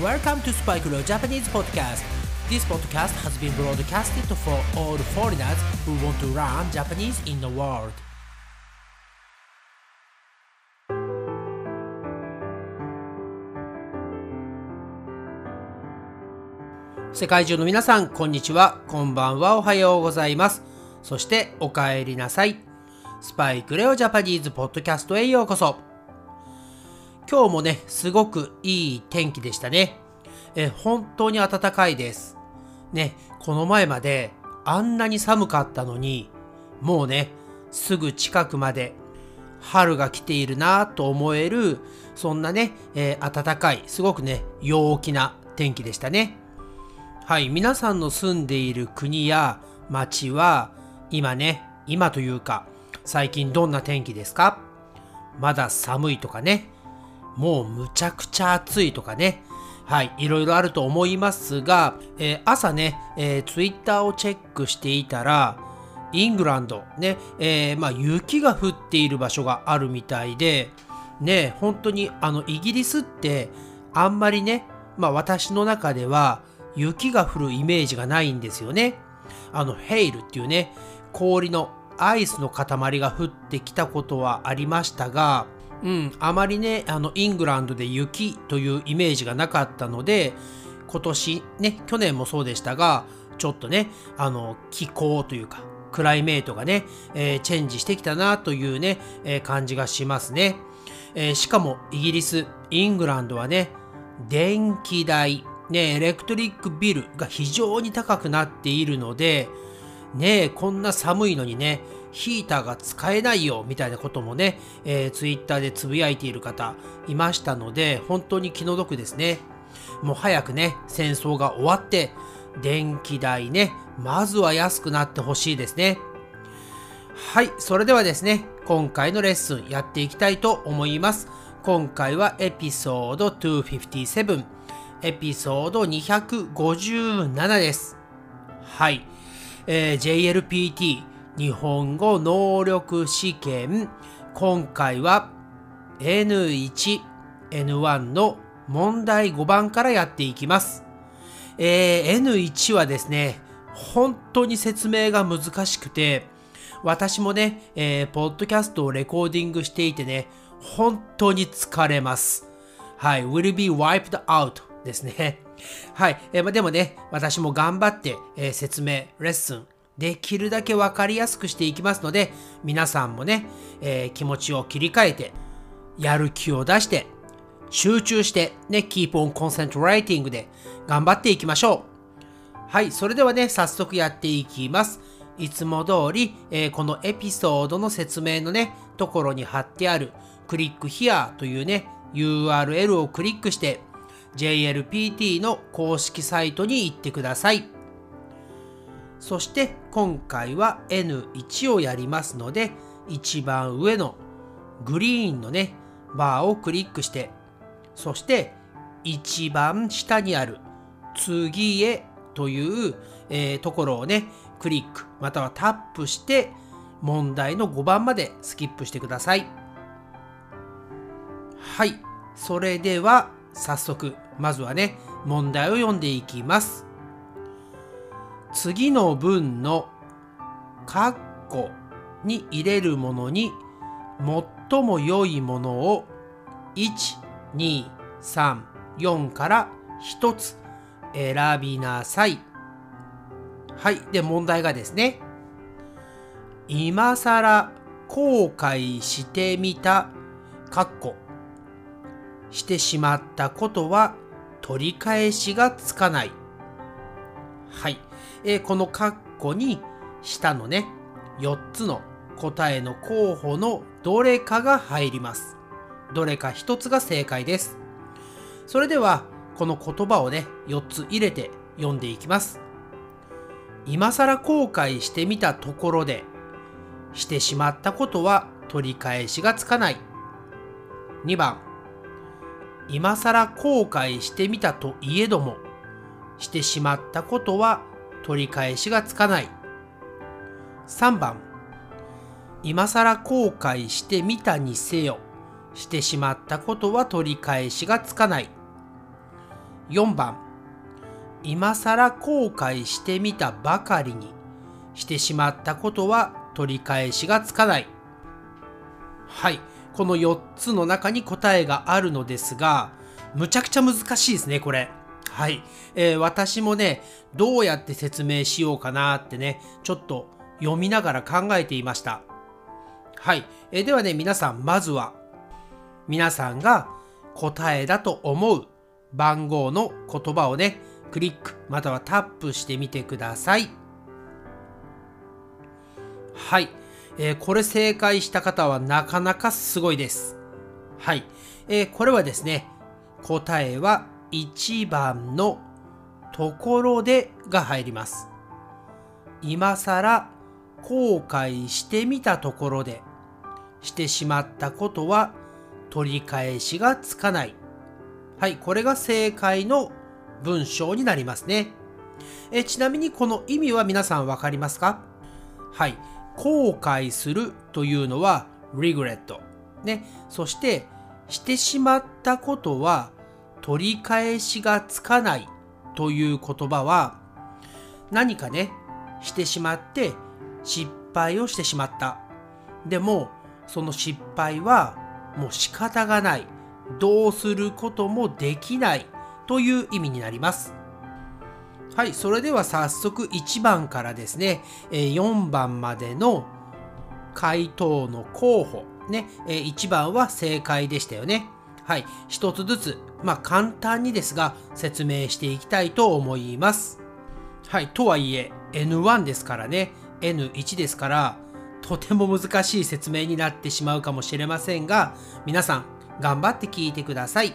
Welcome to Spike Leo Japanese Podcast. This podcast has been broadcasted for all foreigners who want to learn Japanese in the world. 世界中の皆さん、こんにちは、こんばんは、おはようございます。そしてお帰りなさい。スパイクレオジャパニーズポッドキャストへようこそ。今日もね、すごくいい天気でしたね。え、本当に暖かいです。ね、この前まであんなに寒かったのに、もうね、すぐ近くまで春が来ているなと思える、そんなね、えー、暖かい、すごくね、陽気な天気でしたね。はい、皆さんの住んでいる国や町は、今ね、今というか、最近どんな天気ですか？まだ寒いとかね、もうむちゃくちゃ暑いとかね、はい、いろいろあると思いますが、えー、朝ね、えー、ツイッターをチェックしていたら、イングランド、ね、えー、まあ、雪が降っている場所があるみたいで、ね、本当にあのイギリスってあんまりね、まあ私の中では雪が降るイメージがないんですよね。あのヘイルっていうね、氷のアイスの塊が降ってきたことはありましたが、うん、あまりね、あの、イングランドで雪というイメージがなかったので、今年ね、去年もそうでしたが、ちょっとね、あの、気候というか、クライメートがね、えー、チェンジしてきたなというね、えー、感じがしますね、えー、しかもイギリス、イングランドはね、電気代、ね、エレクトリックビルが非常に高くなっているので、ねこんな寒いのにね、ヒーターが使えないよみたいなこともね、えー、ツイッターでつぶやいている方いましたので、本当に気の毒ですね。もう早くね、戦争が終わって、電気代ね、まずは安くなってほしいですね。はい、それではですね、今回のレッスンやっていきたいと思います。今回はエピソード257、エピソード257です。はい、えー、JLPT 日本語能力試験今回は N1、N1 の問題5番からやっていきます。えー、N1 はですね、本当に説明が難しくて、私もね、えー、ポッドキャストをレコーディングしていてね、本当に疲れます。はい、will be wiped out ですね。はい、えー、でもね、私も頑張って、えー、説明、レッスン、できるだけ分かりやすくしていきますので、皆さんもね、えー、気持ちを切り替えて、やる気を出して、集中して、ね、keep on concentrating で頑張っていきましょう。はい、それではね、早速やっていきます。いつも通り、えー、このエピソードの説明のね、ところに貼ってある、クリック here というね、URL をクリックして、JLPT の公式サイトに行ってください。そして今回は N1 をやりますので一番上のグリーンのねバーをクリックしてそして一番下にある次へという、えー、ところをねクリックまたはタップして問題の5番までスキップしてください。はい。それでは早速まずはね問題を読んでいきます。次の文の括弧に入れるものに最も良いものを1234から1つ選びなさい。はい。で、問題がですね。今更後悔してみた、括弧してしまったことは取り返しがつかない。はい。えー、この括弧に下のね、4つの答えの候補のどれかが入ります。どれか1つが正解です。それでは、この言葉をね、4つ入れて読んでいきます。今更後悔してみたところで、してしまったことは取り返しがつかない。2番、今更後悔してみたといえども、してしまったことは取り返しがつかない。3番、今更後悔してみたにせよ、してしまったことは取り返しがつかない。4番、今更後悔してみたばかりにしてしまったことは取り返しがつかない。はい。この4つの中に答えがあるのですが、むちゃくちゃ難しいですね、これ。はい。えー、私もね、どうやって説明しようかなってね、ちょっと読みながら考えていました。はい。えー、ではね、皆さん、まずは、皆さんが答えだと思う番号の言葉をね、クリックまたはタップしてみてください。はい。えー、これ正解した方はなかなかすごいです。はい。えー、これはですね、答えは1番のところでが入ります。今更後悔してみたところでしてしまったことは取り返しがつかない。はい、これが正解の文章になりますね。えちなみにこの意味は皆さんわかりますか？はい、後悔するというのは regret。ね、そしてしてしまったことは取り返しがつかないという言葉は何かね、してしまって失敗をしてしまった。でもその失敗はもう仕方がない。どうすることもできないという意味になります。はい、それでは早速1番からですね、4番までの回答の候補、ね、1番は正解でしたよね。はい、一つずつ、まあ簡単にですが説明していきたいと思います。はい、とはいえ N1 ですからね、N1 ですから、とても難しい説明になってしまうかもしれませんが、皆さん頑張って聞いてください。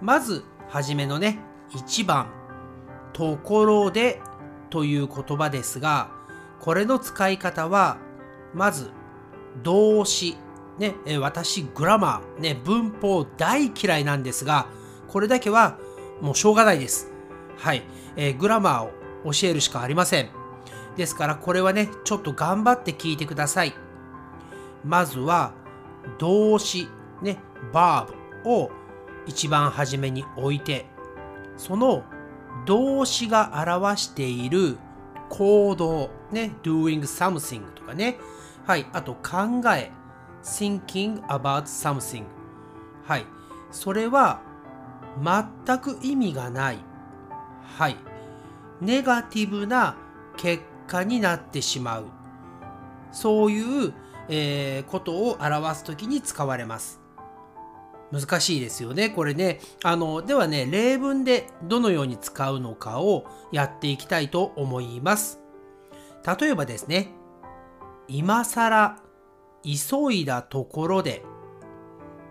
まず、はじめのね、1番。ところでという言葉ですが、これの使い方は、まず、動詞。ね、私、グラマー、ね、文法大嫌いなんですが、これだけはもうしょうがないです。はい。えー、グラマーを教えるしかありません。ですから、これはね、ちょっと頑張って聞いてください。まずは、動詞、ね、バーブを一番初めに置いて、その動詞が表している行動、ね、doing something とかね、はい、あと考え、thinking about something。はい、それは全く意味がない。はい、ネガティブな結果になってしまう。そういう、えー、ことを表すときに使われます。難しいですよね。これね。あの、ではね、例文でどのように使うのかをやっていきたいと思います。例えばですね、今更急いだところで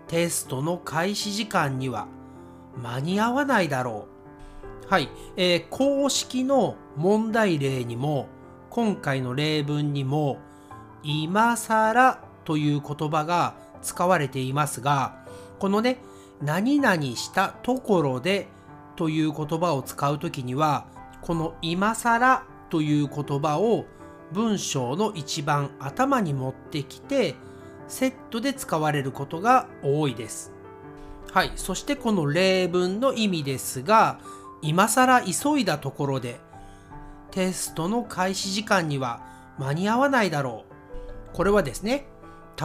テストの開始時間には間に合わないだろう。はい、えー、公式の問題例にも今回の例文にも今更という言葉が使われていますがこのね、何々したところでという言葉を使うときには、この今更という言葉を文章の一番頭に持ってきて、セットで使われることが多いです。はい。そしてこの例文の意味ですが、今更急いだところで、テストの開始時間には間に合わないだろう。これはですね、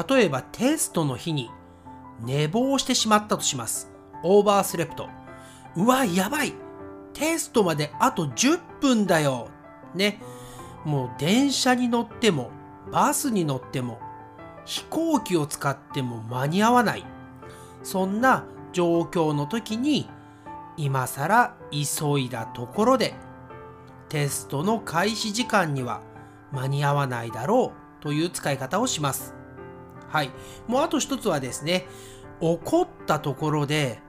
例えばテストの日に寝坊してしまったとします。オーバースレプト。うわ、やばいテストまであと10分だよね。もう電車に乗っても、バスに乗っても、飛行機を使っても間に合わない。そんな状況の時に、今更急いだところで、テストの開始時間には間に合わないだろうという使い方をします。はい。もうあと一つはですね、起こったところで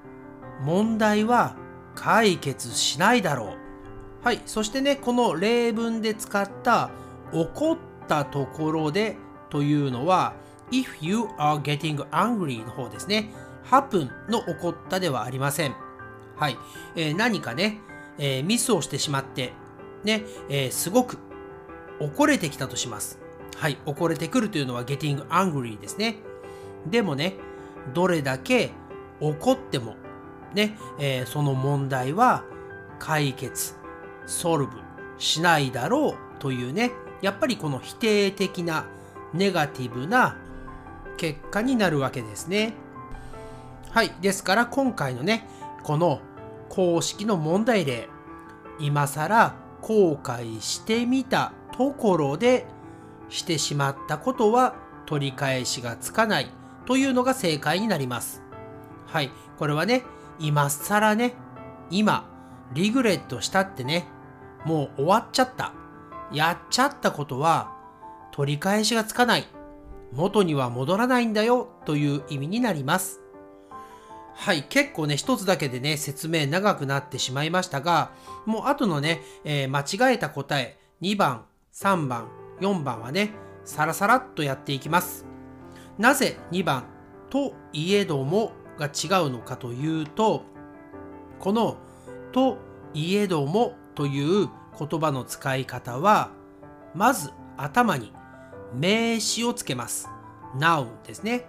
問題は解決しないだろう。はい。そしてね、この例文で使った起こったところでというのは if you are getting angry の方ですね。happen の起こったではありません。はい。えー、何かね、えー、ミスをしてしまって、ね、えー、すごく怒れてきたとします。はい、怒れてくるというのは getting angry ですね。でもね、どれだけ怒っても、ね、えー、その問題は解決、ソルブしないだろうというね、やっぱりこの否定的なネガティブな結果になるわけですね。はい。ですから今回のね、この公式の問題例、今更後悔してみたところでしてしまったことは取り返しがつかないというのが正解になります。はい。これはね、今更ね、今、リグレットしたってね、もう終わっちゃった。やっちゃったことは取り返しがつかない。元には戻らないんだよという意味になります。はい、結構ね、一つだけでね、説明長くなってしまいましたが、もう後のね、えー、間違えた答え、2番、3番、4番はね、さらさらっとやっていきます。なぜ2番といえどもが違うのかというと、このといえどもという言葉の使い方は、まず頭に名詞をつけます。noun ですね。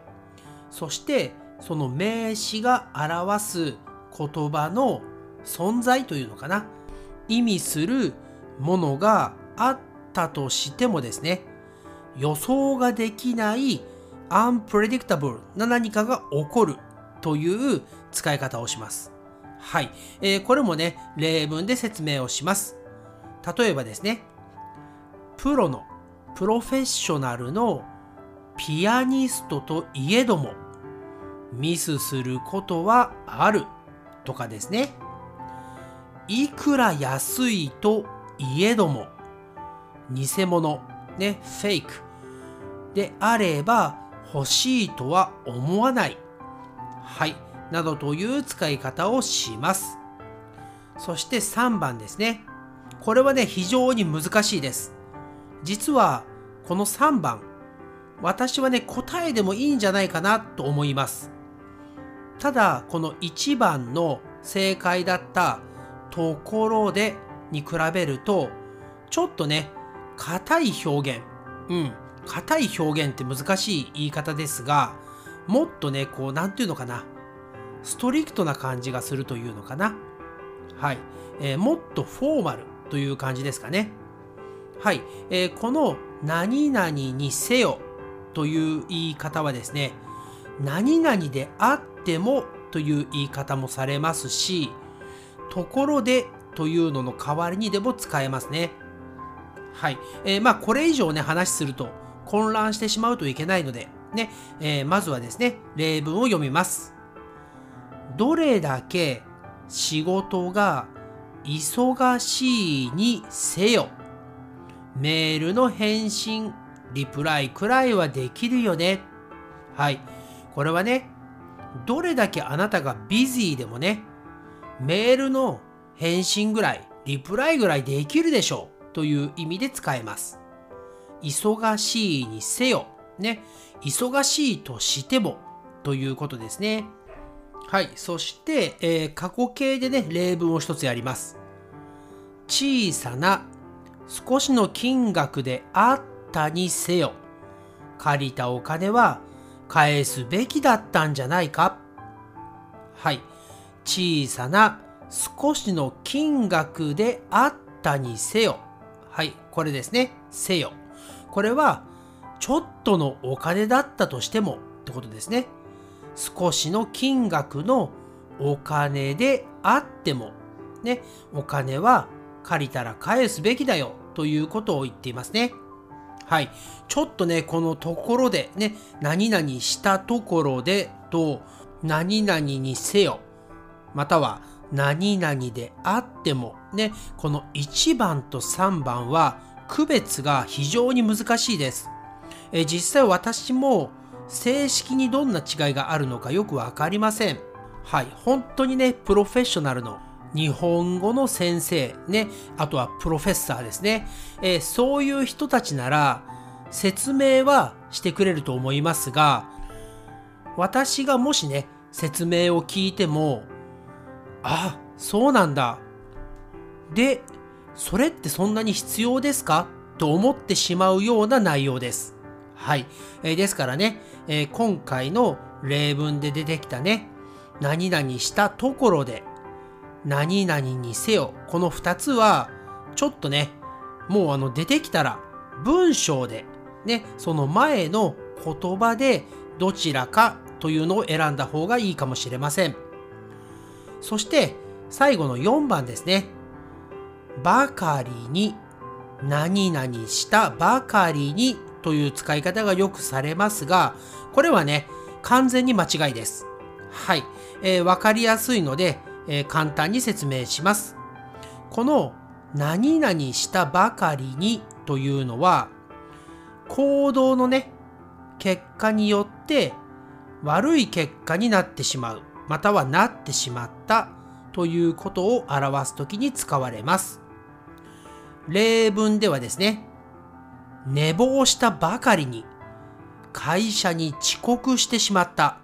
そしてその名詞が表す言葉の存在というのかな意味するものがあったとしてもですね予想ができない unpredictable な何かが起こるという使い方をします。はい。えー、これもね、例文で説明をします。例えばですね、プロの、プロフェッショナルのピアニストといえども、ミスすることはあるとかですね。いくら安いといえども、偽物、ね、フェイクであれば欲しいとは思わない。はい、などという使い方をします。そして3番ですね。これはね、非常に難しいです。実は、この3番、私はね、答えでもいいんじゃないかなと思います。ただこの1番の正解だったところでに比べるとちょっとね硬い表現うん硬い表現って難しい言い方ですがもっとねこう何て言うのかなストリクトな感じがするというのかなはい、えー、もっとフォーマルという感じですかねはい、えー、この何々にせよという言い方はですね何々であってもという言い方もされますし、ところでというのの代わりにでも使えますね。はい。えー、まあ、これ以上ね、話すると混乱してしまうといけないので、ね、えー、まずはですね、例文を読みます。どれだけ仕事が忙しいにせよ。メールの返信、リプライくらいはできるよね。はい。これはね、どれだけあなたがビジーでもね、メールの返信ぐらい、リプライぐらいできるでしょうという意味で使えます。忙しいにせよ、ね、忙しいとしてもということですね。はい。そして、えー、過去形でね、例文を一つやります。小さな少しの金額であったにせよ。借りたお金は返すべきだったんじゃないかはい。小さな少しの金額であったにせよ。はい。これですね。せよ。これは、ちょっとのお金だったとしてもってことですね。少しの金額のお金であっても、ね、お金は借りたら返すべきだよということを言っていますね。はい。ちょっとね、このところでね、何々したところでと、何々にせよ、または何々であっても、ね、この1番と3番は区別が非常に難しいです。え実際私も正式にどんな違いがあるのかよくわかりません。はい。本当にね、プロフェッショナルの日本語の先生、ね、あとはプロフェッサーですね、えー、そういう人たちなら説明はしてくれると思いますが、私がもしね、説明を聞いても、あ、そうなんだ。で、それってそんなに必要ですか？と思ってしまうような内容です。はい。えー、ですからね、えー、今回の例文で出てきたね、何々したところで何々にせよこの2つはちょっとねもうあの出てきたら文章でねその前の言葉でどちらかというのを選んだ方がいいかもしれませんそして最後の4番ですねばかりに何々したばかりにという使い方がよくされますがこれはね完全に間違いです。はい、えー、分かりやすいので、えー、簡単に説明します。この何々したばかりにというのは行動のね結果によって悪い結果になってしまうまたはなってしまったということを表すときに使われます。例文ではですね寝坊したばかりに会社に遅刻してしまった。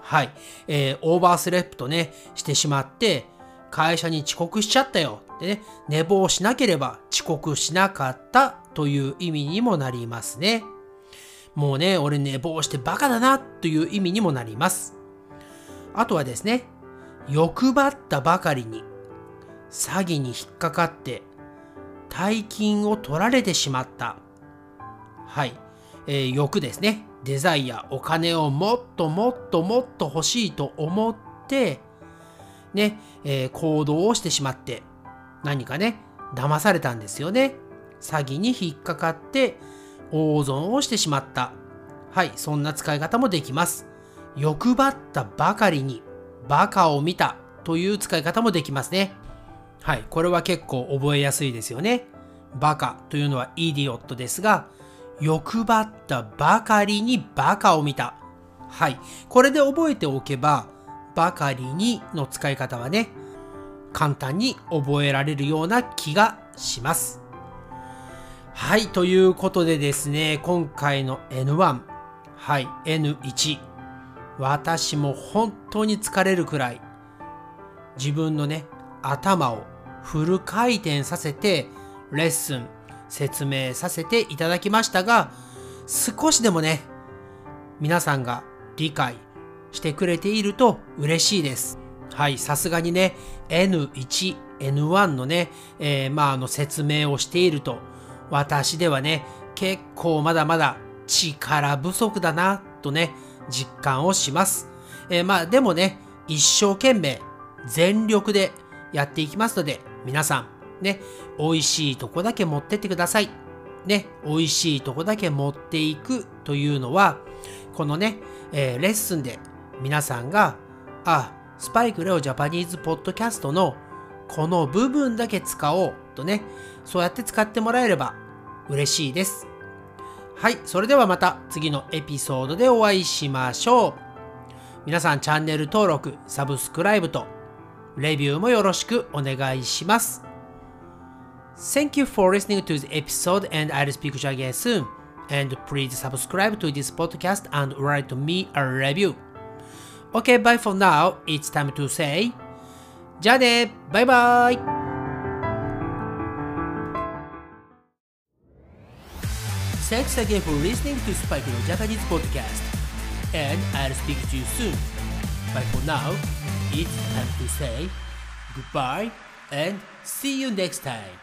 はい、えー、 oversleep とねしてしまって会社に遅刻しちゃったよ。ってね寝坊しなければ遅刻しなかったという意味にもなりますね。もうね俺寝坊してバカだなという意味にもなります。あとはですね欲張ったばかりに詐欺に引っかかって大金を取られてしまった。はい。えー、欲ですね。デザイア、お金をもっともっともっと欲しいと思って、ね、えー、行動をしてしまって、何かね、騙されたんですよね。詐欺に引っかかって、大損をしてしまった。はい、そんな使い方もできます。欲張ったばかりに、バカを見たという使い方もできますね。はい、これは結構覚えやすいですよね。バカというのはイディオットですが、欲張ったばかりにバカを見た。はい、これで覚えておけば、ばかりにの使い方はね、簡単に覚えられるような気がします。はい、ということでですね、今回の N1、はい、N1、私も本当に疲れるくらい、自分のね、頭をフル回転させてレッスン説明させていただきましたが少しでもね皆さんが理解してくれていると嬉しいです。はい、さすがにね N1、N1 のね、えー、まああの説明をしていると私ではね結構まだまだ力不足だなとね実感をします。えー、まあでもね一生懸命全力でやっていきますので、皆さん、ね、美味しいとこだけ持ってってください。ね、美味しいとこだけ持っていくというのは、このね、えー、レッスンで皆さんが、あ、スパイクレオジャパニーズポッドキャストのこの部分だけ使おうとね、そうやって使ってもらえれば嬉しいです。はい、それではまた次のエピソードでお会いしましょう。皆さんチャンネル登録、サブスクライブとレビューもよろしくお願いします。Thank you for listening to the episode and I'll speak to you again soon. And please subscribe to this podcast and write me a review. Okay, bye for now. It's time to say じゃあねバイバイ Thanks again for listening to Spike no Japanese podcast. And I'll speak to you soon. Bye for now. it's time to say goodbye and see you next time.